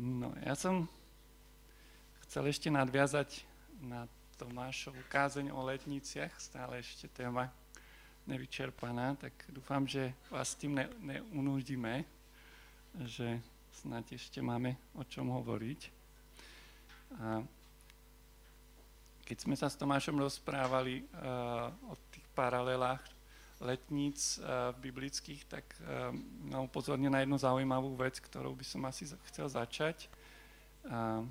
No, ja som chcel ešte nadviazať na Tomášovú kázeň o letniciach, stále ešte téma nevyčerpaná, tak dúfam, že vás tým ne, neunúdime, že snáď ešte máme o čom hovoriť. A keď sme sa s Tomášom rozprávali uh, o tých paralelách letníc uh, biblických, tak uh, nám upozornil na jednu zaujímavú vec, ktorou by som asi chcel začať. Uh,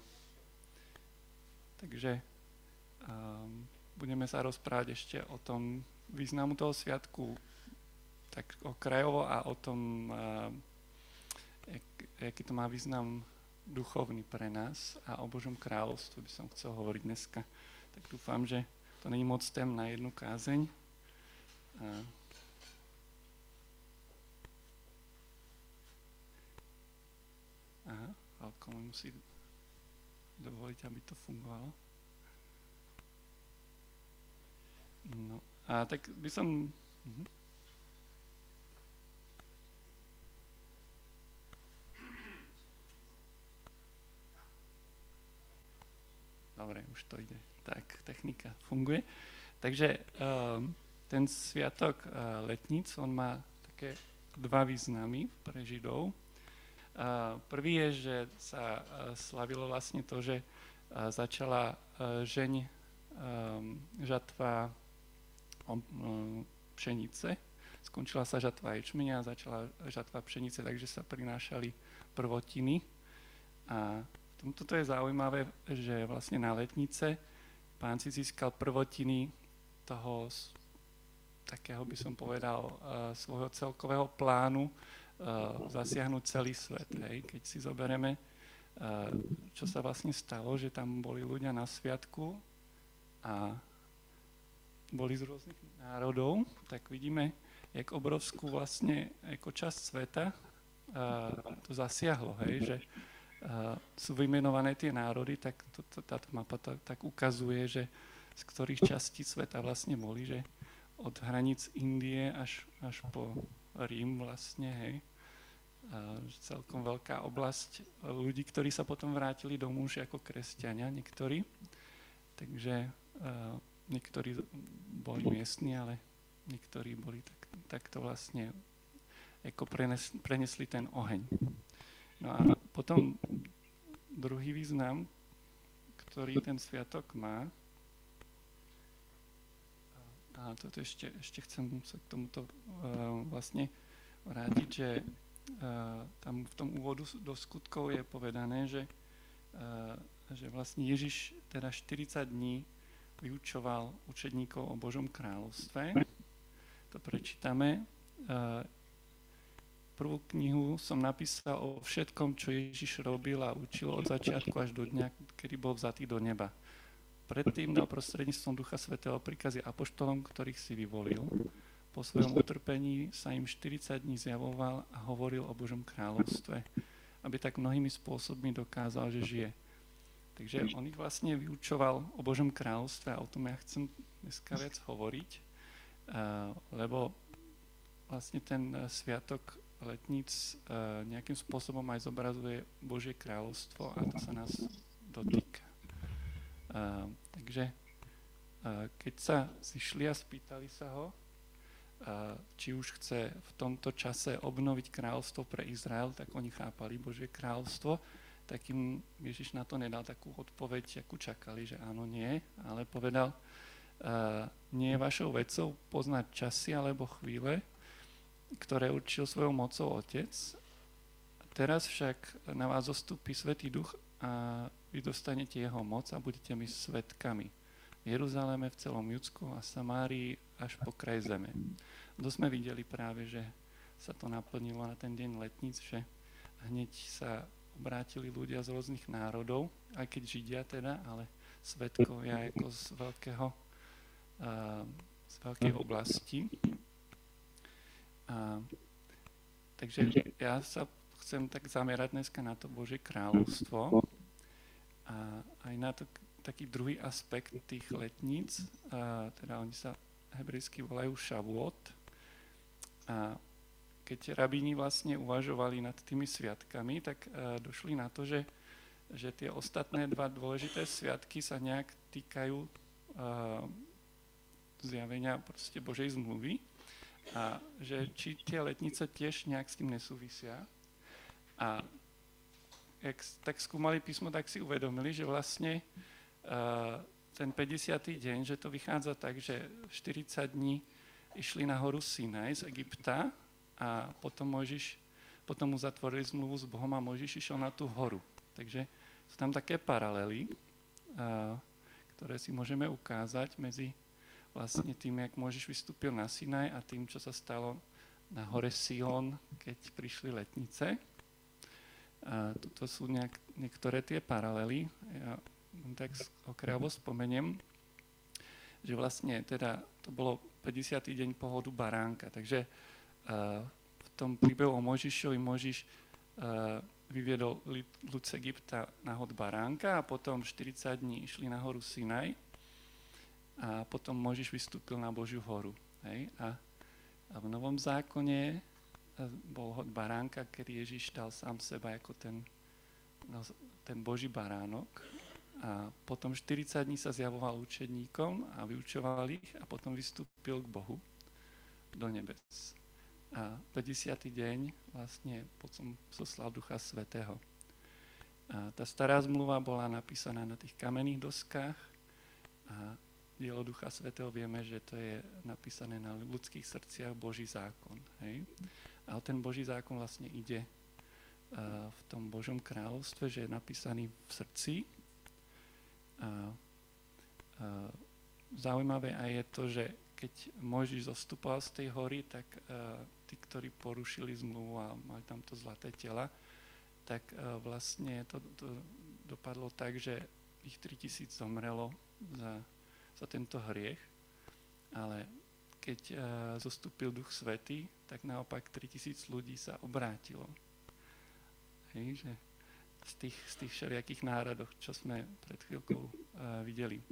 takže budeme sa rozprávať ešte o tom významu toho sviatku, tak okrajovo a o tom, aký to má význam duchovný pre nás a o Božom kráľovstve by som chcel hovoriť dneska. Tak dúfam, že to není moc tém na jednu kázeň. Mi musí dovoliť, aby to fungovalo. No, a tak by som... Uh-huh. Dobre, už to ide. Tak, technika funguje. Takže um, ten sviatok uh, letníc, on má také dva významy pre Židov. Prvý je, že sa slavilo vlastne to, že začala žeň žatva pšenice. Skončila sa žatva ječmenia a začala žatva pšenice, takže sa prinášali prvotiny. A toto je zaujímavé, že vlastne na letnice pán si získal prvotiny toho takého by som povedal svojho celkového plánu zasiahnuť celý svet. Hej. Keď si zoberieme, uh, čo sa vlastne stalo, že tam boli ľudia na sviatku a boli z rôznych národov, tak vidíme, jak obrovskú vlastne ako časť sveta uh, to zasiahlo, hej, že sú vymenované tie národy, tak to, to, táto mapa to, tak ukazuje, že z ktorých častí sveta vlastne boli, že od hraníc Indie až, až po Rím vlastne, hej celkom veľká oblasť ľudí, ktorí sa potom vrátili domov už ako kresťania, niektorí. Takže uh, niektorí boli miestni, ale niektorí boli tak, takto vlastne ako prenes, prenesli ten oheň. No a potom druhý význam, ktorý ten sviatok má, a toto ešte, ešte chcem sa k tomuto uh, vlastne vrátiť, že tam v tom úvodu do skutkov je povedané, že, že vlastne Ježiš teda 40 dní vyučoval učedníkov o Božom kráľovstve. To prečítame. Prvú knihu som napísal o všetkom, čo Ježiš robil a učil od začiatku až do dňa, kedy bol vzatý do neba. Predtým dal prostredníctvom Ducha Svetého príkazy apoštolom, ktorých si vyvolil po svojom utrpení sa im 40 dní zjavoval a hovoril o Božom kráľovstve, aby tak mnohými spôsobmi dokázal, že žije. Takže on ich vlastne vyučoval o Božom kráľovstve a o tom ja chcem dneska viac hovoriť, lebo vlastne ten sviatok letníc nejakým spôsobom aj zobrazuje Božie kráľovstvo a to sa nás dotýka. Takže keď sa zišli a spýtali sa ho, či už chce v tomto čase obnoviť kráľstvo pre Izrael, tak oni chápali Božie kráľstvo, tak im Ježiš na to nedal takú odpoveď, akú čakali, že áno, nie, ale povedal, nie je vašou vecou poznať časy alebo chvíle, ktoré určil svojou mocou Otec. Teraz však na vás zostupí Svetý Duch a vy dostanete jeho moc a budete mi svetkami v Jeruzaleme, v celom Judsku a Samárii až po kraj zeme. To sme videli práve, že sa to naplnilo na ten deň letníc, že hneď sa obrátili ľudia z rôznych národov, aj keď Židia teda, ale svetkovia ako z veľkého, z veľkej oblasti. Uh, takže ja sa chcem tak zamerať dneska na to Božie kráľovstvo a aj na to taký druhý aspekt tých letníc, uh, teda oni sa hebrejsky volajú šavuot. A keď rabíni vlastne uvažovali nad tými sviatkami, tak uh, došli na to, že, že tie ostatné dva dôležité sviatky sa nejak týkajú uh, zjavenia proste Božej zmluvy a že či tie letnice tiež nejak s tým nesúvisia. Jak tak skúmali písmo, tak si uvedomili, že vlastne uh, ten 50. deň, že to vychádza tak, že 40 dní išli na horu Sinaj z Egypta a potom Mojžiš, potom mu zatvorili zmluvu s Bohom a Mojžiš išiel na tú horu. Takže sú tam také paralely, uh, ktoré si môžeme ukázať medzi vlastne tým, jak Mojžiš vystúpil na Sinaj a tým, čo sa stalo na hore Sion, keď prišli letnice. A toto sú nejak, niektoré tie paralely. Ja tak okrajovo spomeniem, že vlastne teda to bolo 50. deň pohodu baránka, takže uh, v tom príbehu o Mojžišovi Mojžiš uh, vyviedol ľud z Egypta na hod baránka a potom 40 dní išli na horu Sinaj a potom Mojžiš vystúpil na Božiu horu. Hej? A, a v Novom zákone e, bol hod baránka, kedy Ježiš dal sám seba ako ten, no, ten Boží baránok. A potom 40 dní sa zjavoval učedníkom a vyučoval ich a potom vystúpil k Bohu do nebes. A 50. deň vlastne potom soslal Ducha Svetého. A tá stará zmluva bola napísaná na tých kamenných doskách a dielo Ducha Svetého vieme, že to je napísané na ľudských srdciach Boží zákon. Hej? A ten Boží zákon vlastne ide uh, v tom Božom kráľovstve, že je napísaný v srdci. A, uh, zaujímavé aj je to, že keď Mojžiš zostupoval z tej hory, tak uh, tí, ktorí porušili zmluvu a mali tam to zlaté tela, tak uh, vlastne to, to dopadlo tak, že ich 3000 zomrelo za za tento hriech, ale keď uh, zostúpil Duch Svety, tak naopak 3000 ľudí sa obrátilo. Hej, že z tých, z tých všelijakých náradoch, čo sme pred chvíľkou uh, videli.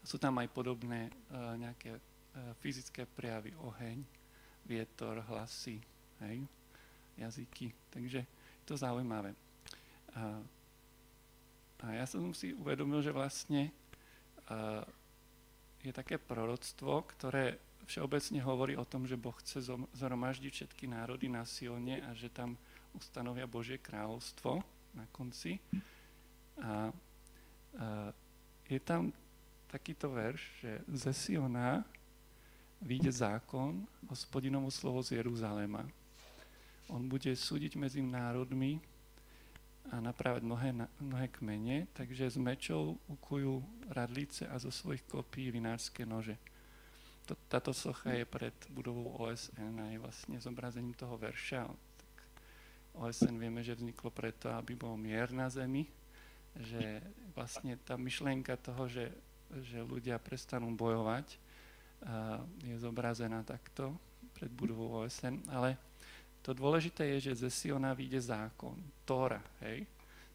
A sú tam aj podobné uh, nejaké fyzické prejavy, oheň, vietor, hlasy, hej, jazyky. Takže je to zaujímavé. A, a ja som si uvedomil, že vlastne je také proroctvo, ktoré všeobecne hovorí o tom, že Boh chce zhromaždiť všetky národy na Sione a že tam ustanovia Božie kráľovstvo na konci. A, a je tam takýto verš, že ze Siona vyjde zákon, hospodinovo slovo z Jeruzalema. On bude súdiť medzi národmi a napravať mnohé, mnohé kmene, takže s mečou ukujú radlice a zo svojich kopí vinárske nože. Táto socha je pred budovou OSN a je vlastne zobrazením toho verša. Tak OSN vieme, že vzniklo preto, aby bol mier na zemi, že vlastne tá myšlienka toho, že, že ľudia prestanú bojovať, je zobrazená takto pred budovou OSN, ale to dôležité je, že ze Siona vyjde zákon, Tóra, hej?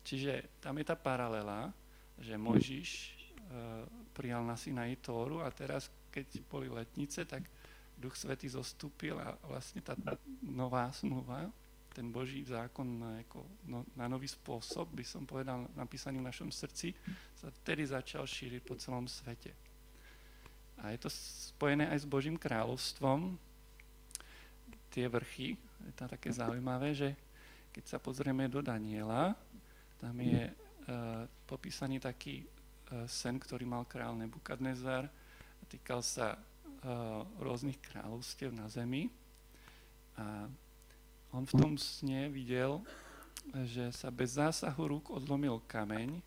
Čiže tam je tá paralela, že Mojžiš uh, prijal na Sinaji Tóru a teraz, keď boli letnice, tak Duch Svetý zostúpil a vlastne tá nová smluva, ten Boží zákon na, ako, no, na nový spôsob, by som povedal, napísaný v našom srdci, sa vtedy začal šíriť po celom svete. A je to spojené aj s Božím kráľovstvom, tie vrchy, je to také zaujímavé, že keď sa pozrieme do Daniela, tam je uh, popísaný taký uh, sen, ktorý mal král Nebukadnezar. Týkal sa uh, rôznych kráľovstiev na zemi. A on v tom sne videl, že sa bez zásahu rúk odlomil kameň,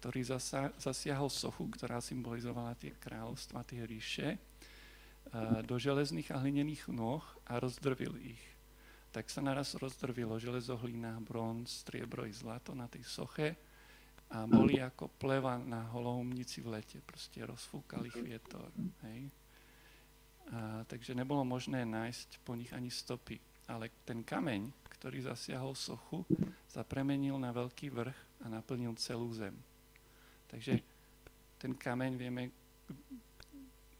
ktorý zasa, zasiahol sochu, ktorá symbolizovala tie kráľovstva, tie ríše, do železných a hlinených nôh a rozdrvil ich tak sa naraz rozdrvilo železo, hlína, bronz, striebro i zlato na tej soche a boli ako pleva na holohumnici v lete. Proste rozfúkali vietor. Hej. A, takže nebolo možné nájsť po nich ani stopy. Ale ten kameň, ktorý zasiahol sochu, sa premenil na veľký vrch a naplnil celú zem. Takže ten kameň, vieme,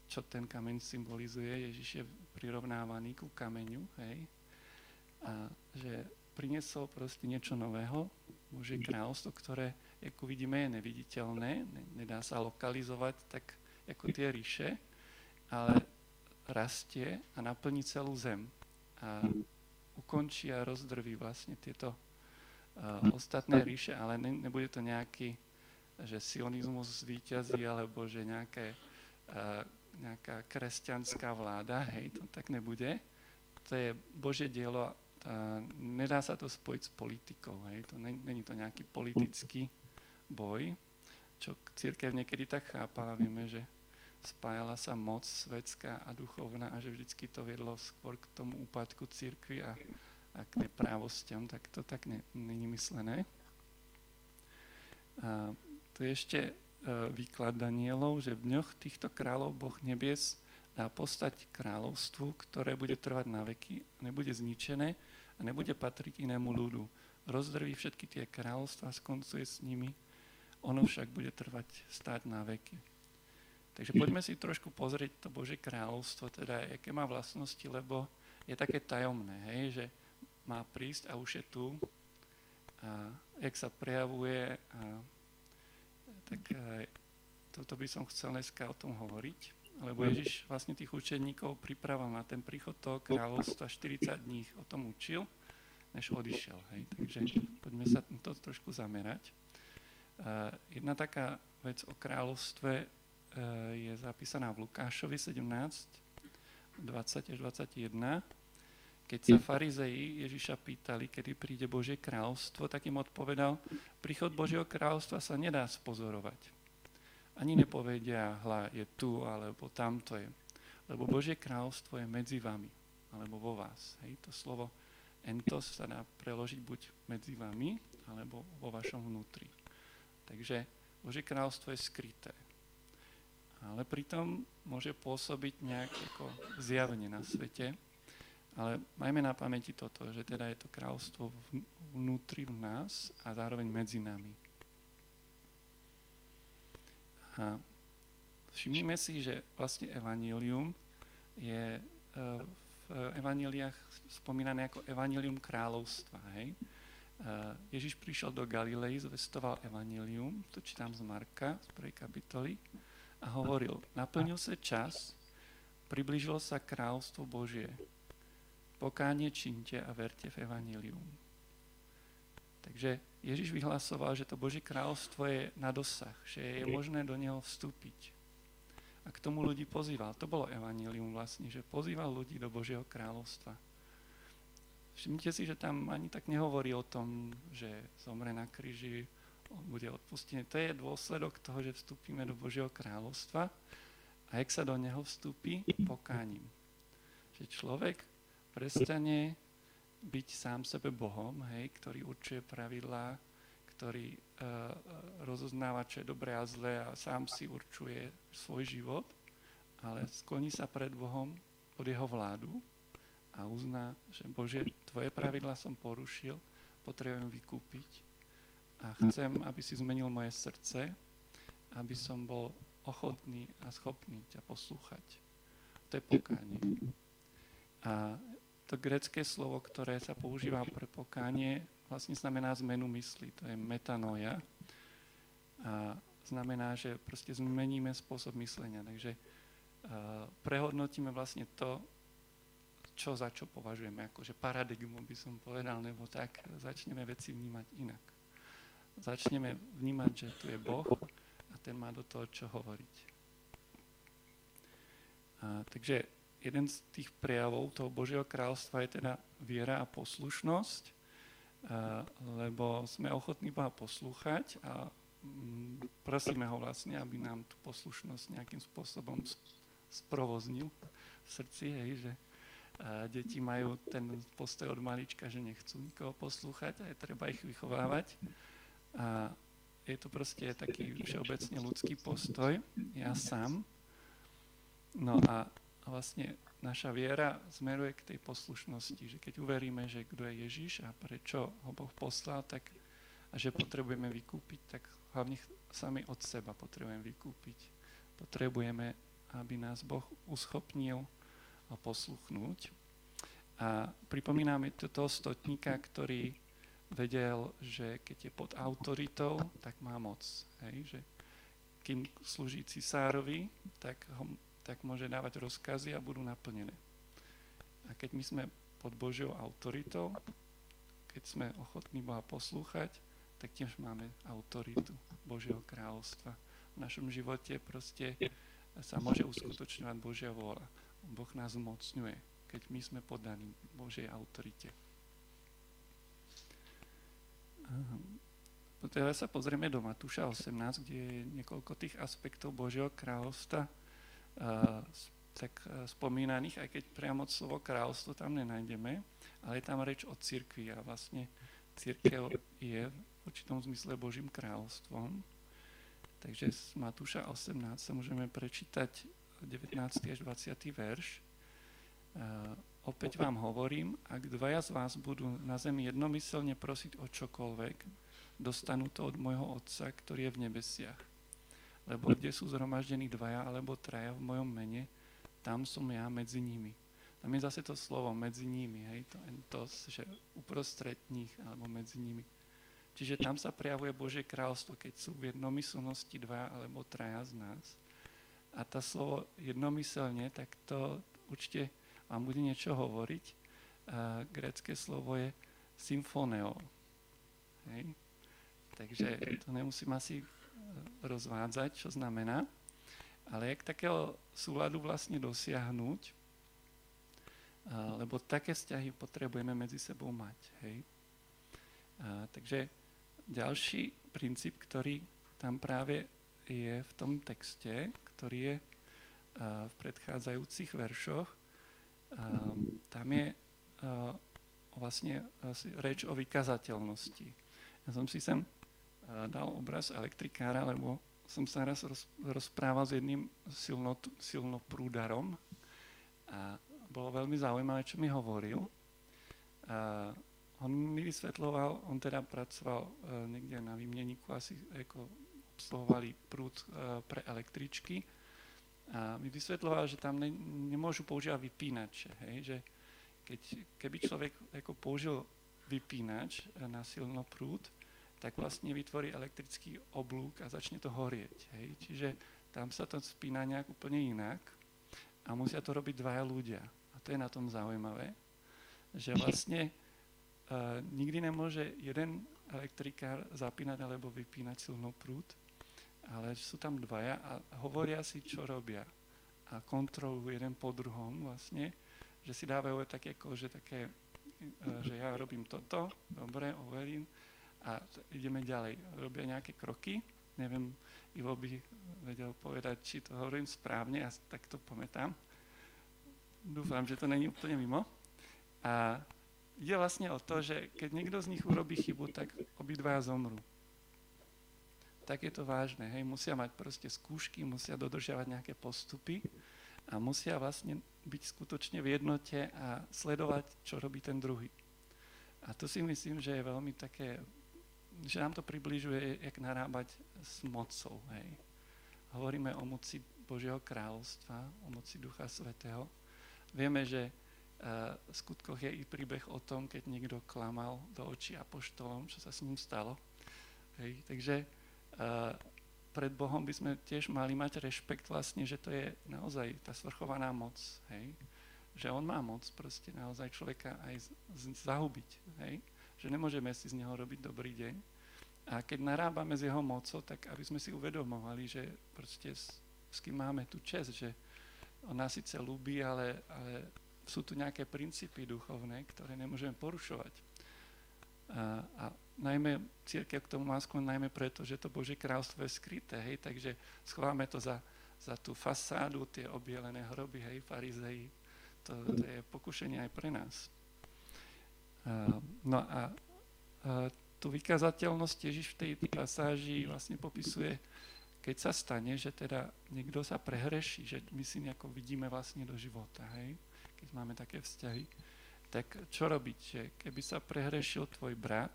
čo ten kameň symbolizuje. Ježiš je prirovnávaný ku kameňu, hej? A že priniesol proste niečo nového, Božie kráľovstvo, ktoré, ako vidíme, je neviditeľné, nedá sa lokalizovať tak ako tie ríše, ale rastie a naplní celú zem. A ukončí a rozdrví vlastne tieto uh, ostatné ríše, ale ne, nebude to nejaký, že sionizmus zvýťazí, alebo že nejaké, uh, nejaká kresťanská vláda, hej, to tak nebude. To je Božie dielo nedá sa to spojiť s politikou. Hej. To není to nejaký politický boj, čo církev niekedy tak chápala. Vieme, že spájala sa moc svetská a duchovná a že vždycky to viedlo skôr k tomu úpadku církvy a, a k neprávostiam, tak to tak ne, není myslené. A to je ešte e, výklad Danielov, že v dňoch týchto kráľov Boh nebies dá postať kráľovstvu, ktoré bude trvať na veky, nebude zničené a nebude patriť inému ľudu. Rozdrví všetky tie kráľovstva, skoncuje s nimi, ono však bude trvať stáť na veky. Takže poďme si trošku pozrieť to Božie kráľovstvo, teda aké má vlastnosti, lebo je také tajomné, hej, že má prísť a už je tu a jak sa prejavuje, a, tak a, toto by som chcel dneska o tom hovoriť lebo Ježiš vlastne tých učeníkov pripravil na ten príchod toho kráľovstva, 40 dní o tom učil, než odišiel. Hej. Takže poďme sa to trošku zamerať. Uh, jedna taká vec o kráľovstve uh, je zapísaná v Lukášovi 17, 20 až 21. Keď sa farizeji Ježiša pýtali, kedy príde Božie kráľovstvo, tak im odpovedal, príchod Božieho kráľovstva sa nedá spozorovať ani nepovedia, hla, je tu, alebo tamto je. Lebo Božie kráľovstvo je medzi vami, alebo vo vás. Hej, to slovo entos sa dá preložiť buď medzi vami, alebo vo vašom vnútri. Takže Božie kráľovstvo je skryté. Ale pritom môže pôsobiť nejak ako zjavne na svete. Ale majme na pamäti toto, že teda je to kráľovstvo vnútri v nás a zároveň medzi nami. A všimnime si, že vlastne evanílium je e, v evaníliách spomínané ako evanílium kráľovstva. Hej? E, Ježiš prišiel do Galilei, zvestoval evanílium, to čítam z Marka, z prvej kapitoly, a hovoril, naplnil sa čas, približilo sa kráľovstvo Božie. Pokánie činte a verte v evanílium. Takže Ježiš vyhlasoval, že to Božie kráľovstvo je na dosah, že je možné do neho vstúpiť. A k tomu ľudí pozýval. To bolo evanílium vlastne, že pozýval ľudí do Božieho kráľovstva. Všimnite si, že tam ani tak nehovorí o tom, že zomre na kríži, bude odpustený. To je dôsledok toho, že vstúpime do Božieho kráľovstva a ak sa do neho vstúpi, pokáním. Že človek prestane byť sám sebe Bohom, hej, ktorý určuje pravidlá, ktorý uh, rozoznáva, čo je dobré a zlé a sám si určuje svoj život, ale skloní sa pred Bohom pod jeho vládu a uzná, že Bože, tvoje pravidlá som porušil, potrebujem vykúpiť a chcem, aby si zmenil moje srdce, aby som bol ochotný a schopný ťa poslúchať. To je pokánie. A to grecké slovo, ktoré sa používa pre pokánie, vlastne znamená zmenu mysli. To je metanoja. A znamená, že proste zmeníme spôsob myslenia. Takže uh, prehodnotíme vlastne to, čo za čo považujeme, akože paradigmu by som povedal, nebo tak začneme veci vnímať inak. Začneme vnímať, že tu je Boh a ten má do toho čo hovoriť. A, takže jeden z tých prejavov toho Božieho kráľstva je teda viera a poslušnosť, lebo sme ochotní Boha poslúchať a mm, prosíme ho vlastne, aby nám tú poslušnosť nejakým spôsobom sprovoznil v srdci, hej, že deti majú ten postoj od malička, že nechcú nikoho poslúchať a je treba ich vychovávať. A je to proste taký všeobecne ľudský postoj, ja sám. No a a vlastne naša viera zmeruje k tej poslušnosti, že keď uveríme, že kto je Ježiš a prečo ho Boh poslal, tak a že potrebujeme vykúpiť, tak hlavne sami od seba potrebujeme vykúpiť. Potrebujeme, aby nás Boh uschopnil posluchnúť. A pripomína mi to toho stotníka, ktorý vedel, že keď je pod autoritou, tak má moc. Hej? Že kým slúži cisárovi, tak, ho, tak môže dávať rozkazy a budú naplnené. A keď my sme pod Božiou autoritou, keď sme ochotní Boha poslúchať, tak tiež máme autoritu Božieho kráľovstva. V našom živote proste sa môže uskutočňovať Božia vôľa. Boh nás umocňuje, keď my sme podaní Božej autorite. Teraz sa pozrieme do Matúša 18, kde je niekoľko tých aspektov Božieho kráľovstva tak spomínaných, aj keď priamo slovo kráľovstvo tam nenájdeme, ale je tam reč o cirkvi a vlastne církev je v určitom zmysle Božím kráľovstvom. Takže z Matúša 18 sa môžeme prečítať 19. až 20. verš. Uh, opäť vám hovorím, ak dvaja z vás budú na zemi jednomyselne prosiť o čokoľvek, dostanú to od môjho Otca, ktorý je v nebesiach. Lebo kde sú zhromaždení dvaja alebo traja v mojom mene, tam som ja medzi nimi. Tam je zase to slovo medzi nimi, hej, to, to že uprostred nich alebo medzi nimi. Čiže tam sa prejavuje Božie kráľstvo, keď sú v jednomyselnosti dva alebo traja z nás. A tá slovo jednomyselne, tak to určite vám bude niečo hovoriť. A grecké slovo je symfoneo. Hej. Takže to nemusím asi e, rozvádzať, čo znamená. Ale jak takého súladu vlastne dosiahnuť, lebo také vzťahy potrebujeme medzi sebou mať. Hej. A, takže ďalší princíp, ktorý tam práve je v tom texte, ktorý je v predchádzajúcich veršoch, tam je vlastne reč o vykazateľnosti. Ja som si sem dal obraz elektrikára, lebo som sa raz rozprával s jedným silno, silnoprúdarom a bolo veľmi zaujímavé, čo mi hovoril. A on mi vysvetloval, on teda pracoval uh, niekde na výmneníku, asi ako obsluhovali prúd uh, pre električky. A mi vysvetloval, že tam ne, nemôžu používať vypínače. Hej? Že keď, keby človek ako použil vypínač na silno prúd, tak vlastne vytvorí elektrický oblúk a začne to horieť. Hej? Čiže tam sa to spína nejak úplne inak a musia to robiť dvaja ľudia. A to je na tom zaujímavé, že vlastne Uh, nikdy nemôže jeden elektrikár zapínať alebo vypínať silno prúd, ale sú tam dvaja a hovoria si, čo robia. A kontrolujú jeden po druhom vlastne, že si dávajú také, že také, uh, že ja robím toto, dobre, overím, a ideme ďalej. Robia nejaké kroky, neviem, Ivo by vedel povedať, či to hovorím správne, ja tak to pamätám. Dúfam, že to není úplne mimo. A ide vlastne o to, že keď niekto z nich urobí chybu, tak obidvaja zomrú. Tak je to vážne, hej, musia mať proste skúšky, musia dodržiavať nejaké postupy a musia vlastne byť skutočne v jednote a sledovať, čo robí ten druhý. A to si myslím, že je veľmi také, že nám to približuje, jak narábať s mocou, hej. Hovoríme o moci Božieho kráľovstva, o moci Ducha Svetého. Vieme, že v skutkoch je i príbeh o tom, keď niekto klamal do očí apoštolom, čo sa s ním stalo. Hej, takže uh, pred Bohom by sme tiež mali mať rešpekt vlastne, že to je naozaj tá svrchovaná moc, hej? že on má moc proste naozaj človeka aj z, zahubiť, hej? Že nemôžeme si z neho robiť dobrý deň. A keď narábame s jeho mocou, tak aby sme si uvedomovali, že proste s, s kým máme tú čest, že on nás síce ľúbi, ale, ale sú tu nejaké princípy duchovné, ktoré nemôžeme porušovať. A, a najmä církev k tomu má sklon najmä preto, že to Božie kráľstvo je skryté, hej, takže schováme to za, za tú fasádu, tie obielené hroby, hej, farizei, to, to je pokušenie aj pre nás. A, no a, a tú vykazateľnosť Ježiš v tej pasáži vlastne popisuje, keď sa stane, že teda niekto sa prehreší, že my si nejako vidíme vlastne do života, hej, keď máme také vzťahy, tak čo robiť? Že keby sa prehrešil tvoj brat,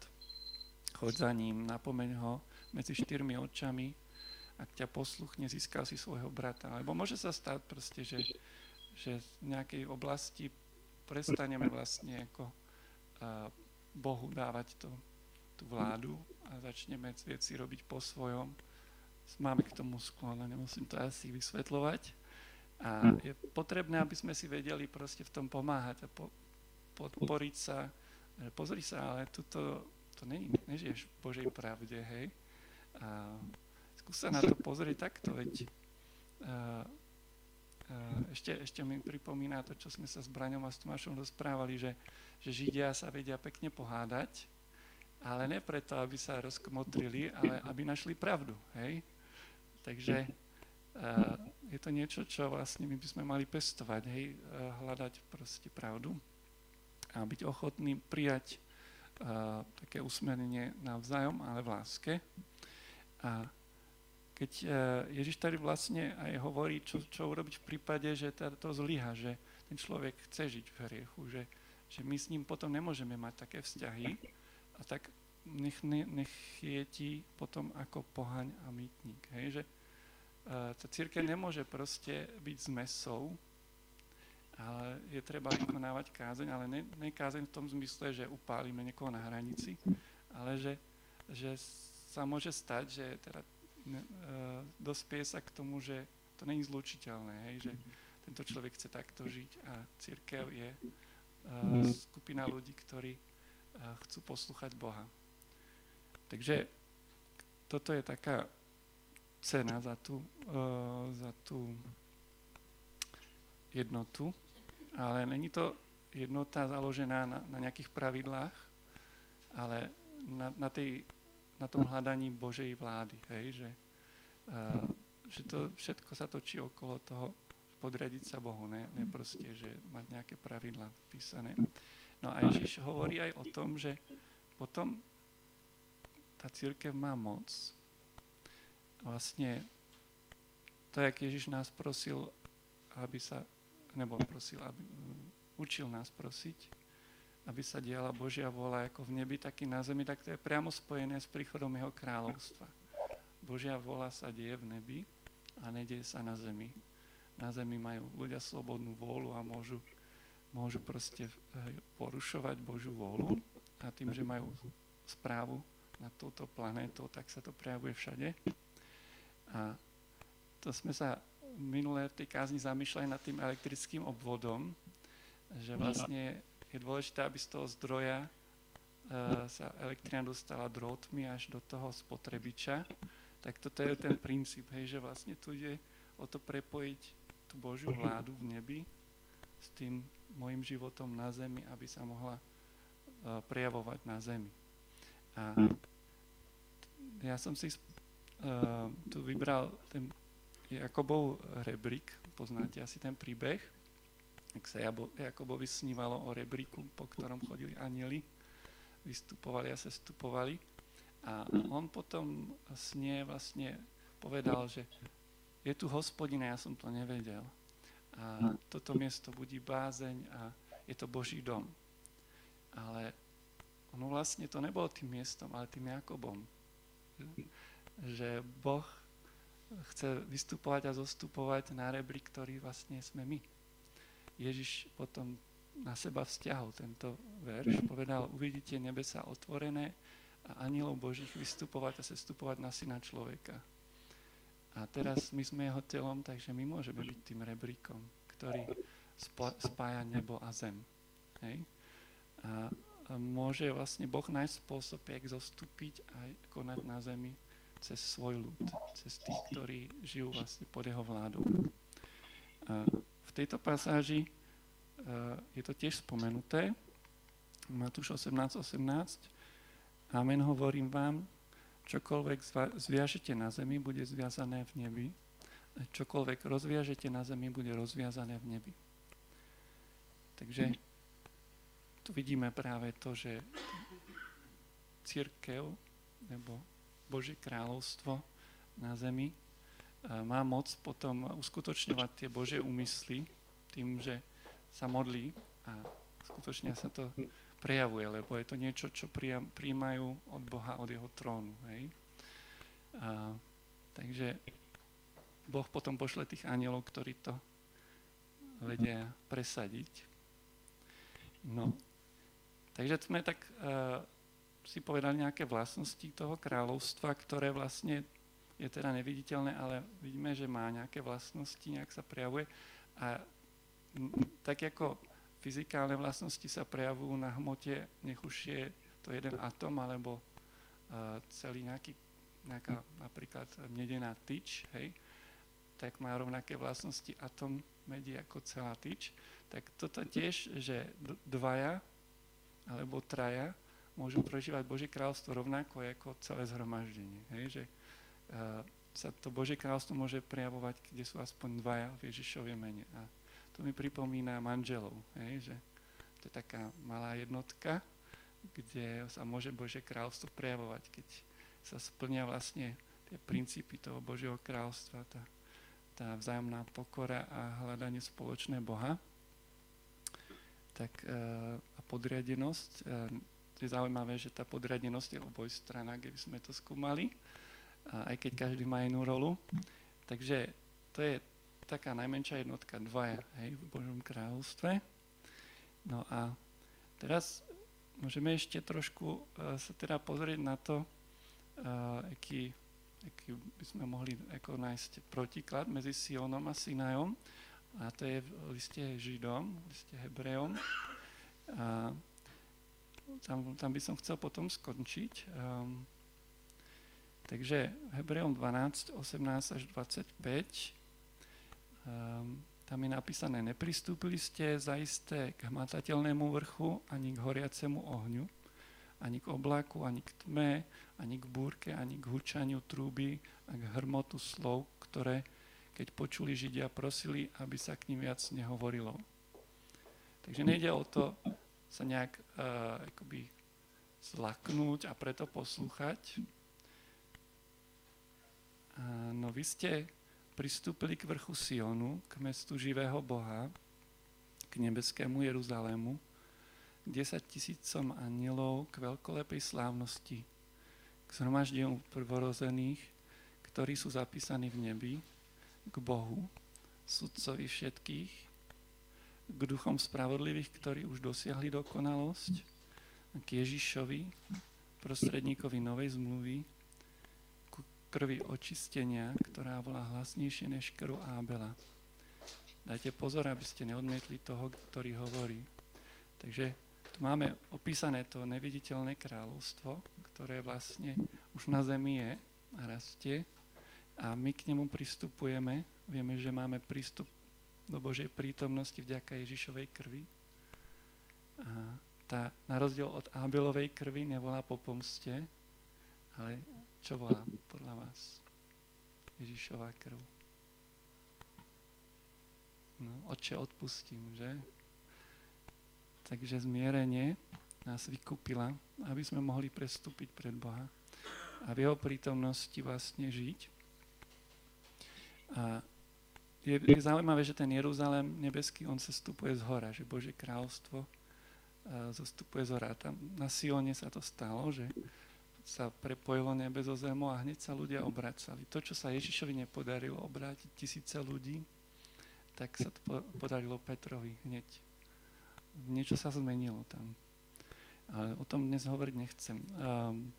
choď za ním, napomeň ho medzi štyrmi očami, ak ťa posluchne, získal si svojho brata. Lebo môže sa stať proste, že, že v nejakej oblasti prestaneme vlastne ako Bohu dávať to, tú vládu a začneme veci robiť po svojom, máme k tomu sklon a nemusím to asi vysvetľovať. A je potrebné, aby sme si vedeli proste v tom pomáhať a po, podporiť sa. Pozri sa, ale tuto, to není, nežiješ v Božej pravde, hej. A skús sa na to pozrieť takto, veď uh, ešte, ešte mi pripomína to, čo sme sa s Braňom a s Tomášom rozprávali, že, že Židia sa vedia pekne pohádať, ale ne preto, aby sa rozkmotrili, ale aby našli pravdu. Hej? Takže uh, je to niečo, čo vlastne my by sme mali pestovať, hej? Uh, hľadať proste pravdu a byť ochotný prijať uh, také usmernenie navzájom, ale v láske. A keď e, Ježiš tady vlastne aj hovorí, čo, čo urobiť v prípade, že to zlyha, že ten človek chce žiť v hriechu, že, že my s ním potom nemôžeme mať také vzťahy a tak nech, nech je ti potom ako pohaň a mýtnik. Hej? Že uh, tá církev nemôže proste byť zmesou, ale je treba vykonávať kázeň, ale ne, ne kázeň v tom zmysle, že upálime niekoho na hranici, ale že, že sa môže stať, že teda E, dospie sa k tomu, že to není zlučiteľné, hej, že tento človek chce takto žiť a církev je uh, skupina ľudí, ktorí uh, chcú poslúchať Boha. Takže toto je taká cena za tú, za tú jednotu, ale není to jednota založená na, na nejakých pravidlách, ale na, na tej na tom hľadaní Božej vlády, hej, že, uh, že to všetko sa točí okolo toho podriadiť sa Bohu, ne, ne proste, že mať nejaké pravidla písané. No a Ježiš hovorí aj o tom, že potom tá církev má moc. Vlastne to, jak Ježiš nás prosil, aby sa, nebo prosil, aby, učil nás prosiť, aby sa diala Božia vola ako v nebi, tak i na zemi, tak to je priamo spojené s príchodom jeho kráľovstva. Božia vola sa deje v nebi a nedieje sa na zemi. Na zemi majú ľudia slobodnú vôľu a môžu, môžu proste eh, porušovať Božiu vôľu a tým, že majú správu nad touto planétou, tak sa to prejavuje všade. A to sme sa minulé v tej kázni zamýšľali nad tým elektrickým obvodom, že vlastne je dôležité, aby z toho zdroja uh, sa elektrina dostala drôtmi až do toho spotrebiča. Tak toto je ten princíp, hej, že vlastne tu ide o to prepojiť tú Božiu vládu v nebi s tým môjim životom na zemi, aby sa mohla uh, prejavovať na zemi. A ja som si uh, tu vybral ten Jakobov rebrík, poznáte asi ten príbeh, ak sa Jakobovi snívalo o rebríku, po ktorom chodili anieli, vystupovali a sestupovali. A on potom snie vlastne povedal, že je tu hospodina, ja som to nevedel. A toto miesto budí bázeň a je to Boží dom. Ale ono vlastne to nebolo tým miestom, ale tým Jakobom. Že Boh chce vystupovať a zostupovať na rebrík, ktorý vlastne sme my. Ježiš potom na seba vzťahol tento verš, povedal, uvidíte nebesa otvorené a anielov Božích vystupovať a sestupovať na syna človeka. A teraz my sme jeho telom, takže my môžeme byť tým rebríkom, ktorý spája nebo a zem. Hej? A, môže vlastne Boh nájsť spôsob, jak zostúpiť a konať na zemi cez svoj ľud, cez tých, ktorí žijú vlastne pod jeho vládou. A tejto pasáži uh, je to tiež spomenuté, Matúš 18, 18. Amen, hovorím vám, čokoľvek zviažete na zemi, bude zviazané v nebi. Čokoľvek rozviažete na zemi, bude rozviazané v nebi. Takže tu vidíme práve to, že církev nebo Božie kráľovstvo na zemi má moc potom uskutočňovať tie Božie úmysly tým, že sa modlí a skutočne sa to prejavuje, lebo je to niečo, čo príjmajú od Boha, od jeho trónu. Hej? A, takže Boh potom pošle tých anielov, ktorí to vedia presadiť. No, takže sme tak uh, si povedali nejaké vlastnosti toho kráľovstva, ktoré vlastne je teda neviditeľné, ale vidíme, že má nejaké vlastnosti, nejak sa prejavuje. A tak ako fyzikálne vlastnosti sa prejavujú na hmote, nech už je to jeden atom alebo uh, celý nejaký, nejaká napríklad medená tyč, hej, tak má rovnaké vlastnosti atom medí ako celá tyč. Tak toto tiež, že dvaja alebo traja môžu prežívať Božie kráľstvo rovnako ako celé zhromaždenie. Hej, že sa to Božie kráľstvo môže prejavovať, kde sú aspoň dvaja v Ježišovej mene. A to mi pripomína manželov, hej, že to je taká malá jednotka, kde sa môže Božie kráľstvo prejavovať, keď sa splnia vlastne tie princípy toho Božieho kráľstva, tá tá vzájomná pokora a hľadanie spoločné Boha tak, e, a podriadenosť. E, je zaujímavé, že tá podriadenosť je oboj strana, keby sme to skúmali, aj keď každý má inú rolu. Takže to je taká najmenšia jednotka, dvaja hej, v Božom kráľovstve. No a teraz môžeme ešte trošku uh, sa teda pozrieť na to, uh, aký aký by sme mohli ako nájsť protiklad medzi Sionom a Sinajom. A to je v liste Židom, v liste Hebrejom. A tam, tam by som chcel potom skončiť. Um, takže Hebrejom 12, 18 až 25. Um, tam je napísané, nepristúpili ste zaisté k hmatateľnému vrchu ani k horiacemu ohňu, ani k oblaku, ani k tme, ani k búrke, ani k hučaniu trúby a k hrmotu slov, ktoré, keď počuli Židia, prosili, aby sa k ním viac nehovorilo. Takže nejde o to sa nejak uh, akoby zlaknúť a preto poslúchať. No vy ste pristúpili k vrchu Sionu, k mestu živého Boha, k nebeskému Jeruzalému, 10 tisícom anielov k veľkolepej slávnosti, k zhromaždeniu prvorozených, ktorí sú zapísaní v nebi, k Bohu, sudcovi všetkých, k duchom spravodlivých, ktorí už dosiahli dokonalosť, k Ježišovi, prostredníkovi novej zmluvy, krvi očistenia, ktorá bola hlasnejšie než krv Ábela. Dajte pozor, aby ste neodmietli toho, ktorý hovorí. Takže tu máme opísané to neviditeľné kráľovstvo, ktoré vlastne už na zemi je a rastie a my k nemu pristupujeme. Vieme, že máme prístup do Božej prítomnosti vďaka Ježišovej krvi. A tá, na rozdiel od Abelovej krvi nevolá po pomste, ale čo volá podľa vás? Ježišová krv. No, oče, odpustím, že? Takže zmierenie nás vykúpila, aby sme mohli prestúpiť pred Boha a v jeho prítomnosti vlastne žiť. A je, je zaujímavé, že ten Jeruzalém nebeský, on sa stupuje z hora, že Božie kráľovstvo uh, zostupuje z hora. Tam na Sione sa to stalo, že sa prepojilo nebe zo zemou a hneď sa ľudia obracali. To, čo sa Ježišovi nepodarilo obrátiť tisíce ľudí, tak sa to podarilo Petrovi hneď niečo sa zmenilo tam. Ale o tom dnes hovoriť nechcem. Um,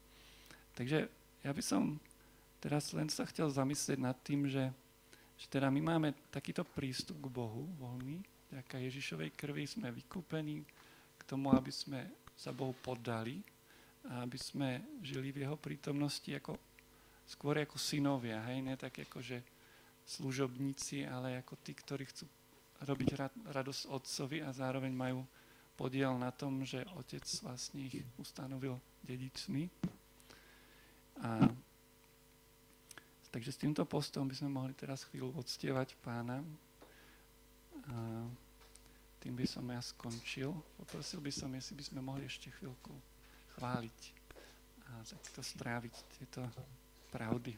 takže ja by som teraz len sa chcel zamyslieť nad tým, že, že teda my máme takýto prístup k Bohu voľný, ďaká Ježišovej krvi sme vykúpení k tomu, aby sme sa Bohu poddali a aby sme žili v Jeho prítomnosti ako, skôr ako synovia, hej, ne tak ako, že služobníci, ale ako tí, ktorí chcú robiť radosť otcovi a zároveň majú podiel na tom, že otec vlastne ich ustanovil dedičmi. A takže s týmto postom by sme mohli teraz chvíľu odstievať pána. A tým by som ja skončil. Poprosil by som, jestli by sme mohli ešte chvíľku chváliť a takto stráviť tieto pravdy.